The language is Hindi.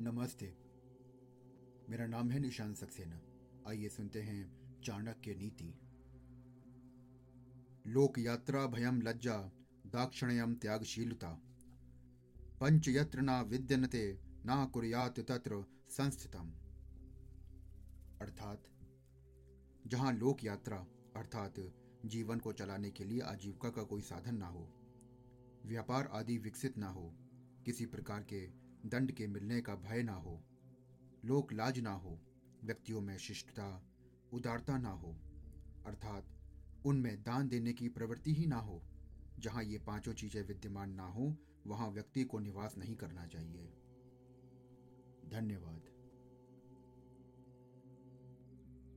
नमस्ते। मेरा नाम है निशान सक्सेना। आइए सुनते हैं चाणक्य नीति। लोक यात्रा भयम लज्जा दाक्षिण्यम त्यागशीलता। पंच यत्र ना विद्यनते, ना कुर्यात तत्र संस्थितम। अर्थात, जहाँ लोक यात्रा अर्थात जीवन को चलाने के लिए आजीविका का कोई साधन ना हो, व्यापार आदि विकसित ना हो, किसी प्रकार के दंड के मिलने का भय ना हो। लोक लाज ना हो। व्यक्तियों में शिष्टता, उदारता ना हो। अर्थात उनमें दान देने की प्रवृत्ति ही ना हो। जहाँ ये पाँचों चीज़ें विद्यमान ना हो, वहाँ व्यक्ति को निवास नहीं करना चाहिए। धन्यवाद।